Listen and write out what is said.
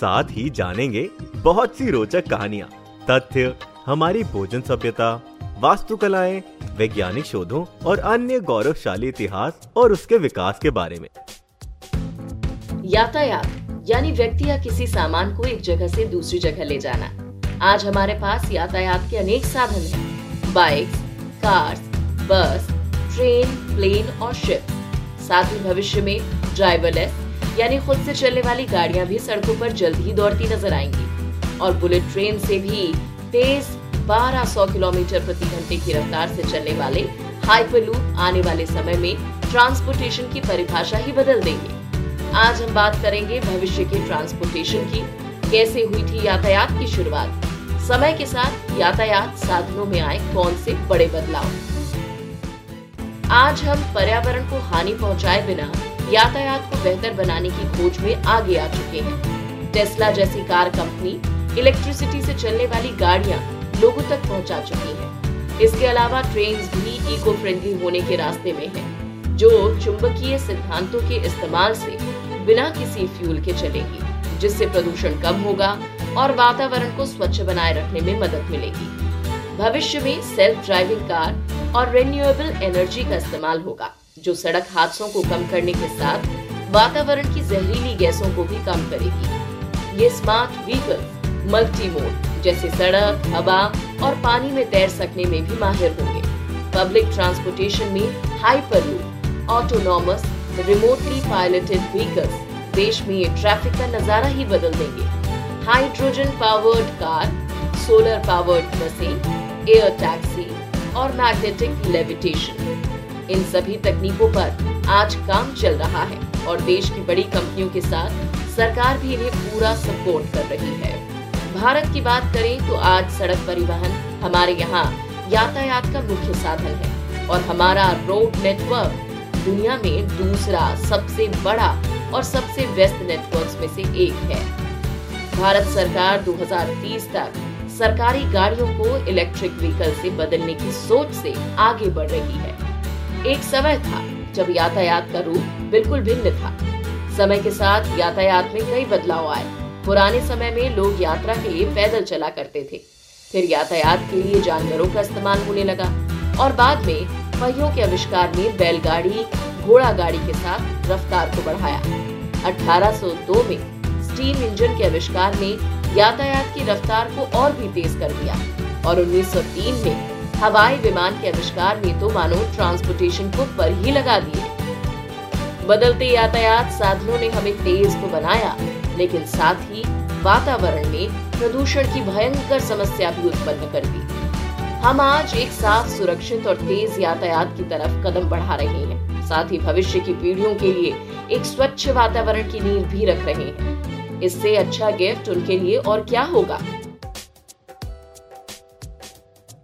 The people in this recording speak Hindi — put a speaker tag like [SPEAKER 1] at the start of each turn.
[SPEAKER 1] साथ ही जानेंगे बहुत सी रोचक कहानियाँ, तथ्य, हमारी भोजन सभ्यता, वास्तुकलाएँ, वैज्ञानिक शोधों और अन्य गौरवशाली इतिहास और उसके विकास के बारे में।
[SPEAKER 2] यातायात, यानी व्यक्ति या किसी सामान को एक जगह से दूसरी जगह ले जाना। आज हमारे पास यातायात के अनेक साधन हैं। Bike cars bus train plane और शिप साथ ही भविष्य में ड्राइवरलेस यानी खुद से चलने वाली गाड़ियाँ भी सड़कों पर जल्द ही दौड़ती नज़र आएँगी। और बुलेट ट्रेन से भी तेज 1200 किलोमीटर प्रति घंटे की रफ्तार से चलने वाले हाइपरलूप आने वाले समय में ट्रांसपोर्टेशन की परिभाषा ही बदल देंगे। आज हम बात करेंगे भविष्य के ट्रांसपोर्टेशन की, कैसे हुई थी यातायात की शुरुआत, समय के साथ यातायात साधनों में आए कौन से बड़े बदलाव। आज हम पर्यावरण को हानि पहुँचाए बिना यातायात को बेहतर बनाने की खोज में आगे आ चुके हैं। टेस्ला जैसी कार कंपनी इलेक्ट्रिसिटी से चलने वाली गाड़ियाँ लोगों तक पहुँचा चुकी हैं। इसके अलावा ट्रेन भी इको फ्रेंडली होने के रास्ते में हैं, जो चुंबकीय सिद्धांतों के इस्तेमाल से बिना किसी फ्यूल के चलेगी जिससे प्रदूषण कम होगा और वातावरण को स्वच्छ बनाए रखने में मदद मिलेगी। भविष्य में सेल्फ ड्राइविंग कार और रिन्यूएबल एनर्जी का इस्तेमाल होगा। जो सड़क हादसों को कम करने के साथ वातावरण की जहरीली गैसों को भी कम करेगी। ये स्मार्ट व्हीकल मल्टी मोड जैसे सड़क, हवा और पानी में तैर सकने में भी माहिर होंगे। पब्लिक ट्रांसपोर्टेशन में hyperloop autonomous remotely piloted vehicles देश में ये ट्रैफ़िक का नज़ारा ही बदल देंगे। Hydrogen powered car solar powered बसें एयर टैक्सी और मैग्नेटिक लेविटेशन इन सभी तकनीकों पर आज काम चल रहा है और देश की बड़ी कंपनियों के साथ सरकार भी इन्हें पूरा सपोर्ट कर रही है। भारत की बात करें तो आज सड़क परिवहन हमारे यहाँ यातायात का मुख्य साधन है और हमारा रोड नेटवर्क दुनिया में दूसरा सबसे बड़ा और सबसे व्यस्त नेटवर्क में से एक है। भारत सरकार 2030 तक सरकारी गाड़ियों को इलेक्ट्रिक व्हीकल से बदलने की सोच से आगे बढ़ रही है। एक समय था जब यातायात का रूप बिल्कुल भिन्न था। समय के साथ यातायात में कई बदलाव आए। पुराने समय में लोग यात्रा के लिए पैदल चला करते थे। फिर यातायात के लिए जानवरों का इस्तेमाल होने लगा और बाद में पहियों के आविष्कार ने बैलगाड़ी घोड़ा गाड़ी के साथ रफ्तार को बढ़ाया। 1802 में स्टीम इंजन के आविष्कार ने यातायात की रफ्तार को और भी तेज कर दिया और 1903 में हवाई विमान के आविष्कार ने तो मानो ट्रांसपोर्टेशन को पर ही लगा दिए। बदलते यातायात साधनों ने हमें तेज तो बनाया, लेकिन साथ ही वातावरण में प्रदूषण की भयंकर समस्या भी उत्पन्न कर दी। हम आज एक साफ़, सुरक्षित और तेज यातायात की तरफ़ कदम बढ़ा रहे हैं। साथ ही भविष्य की पीढ़ियों के लिए एक स्वच्छ वातावरण की नींव भी रख रहे हैं। इससे अच्छा गिफ्ट उनके लिए और क्या होगा?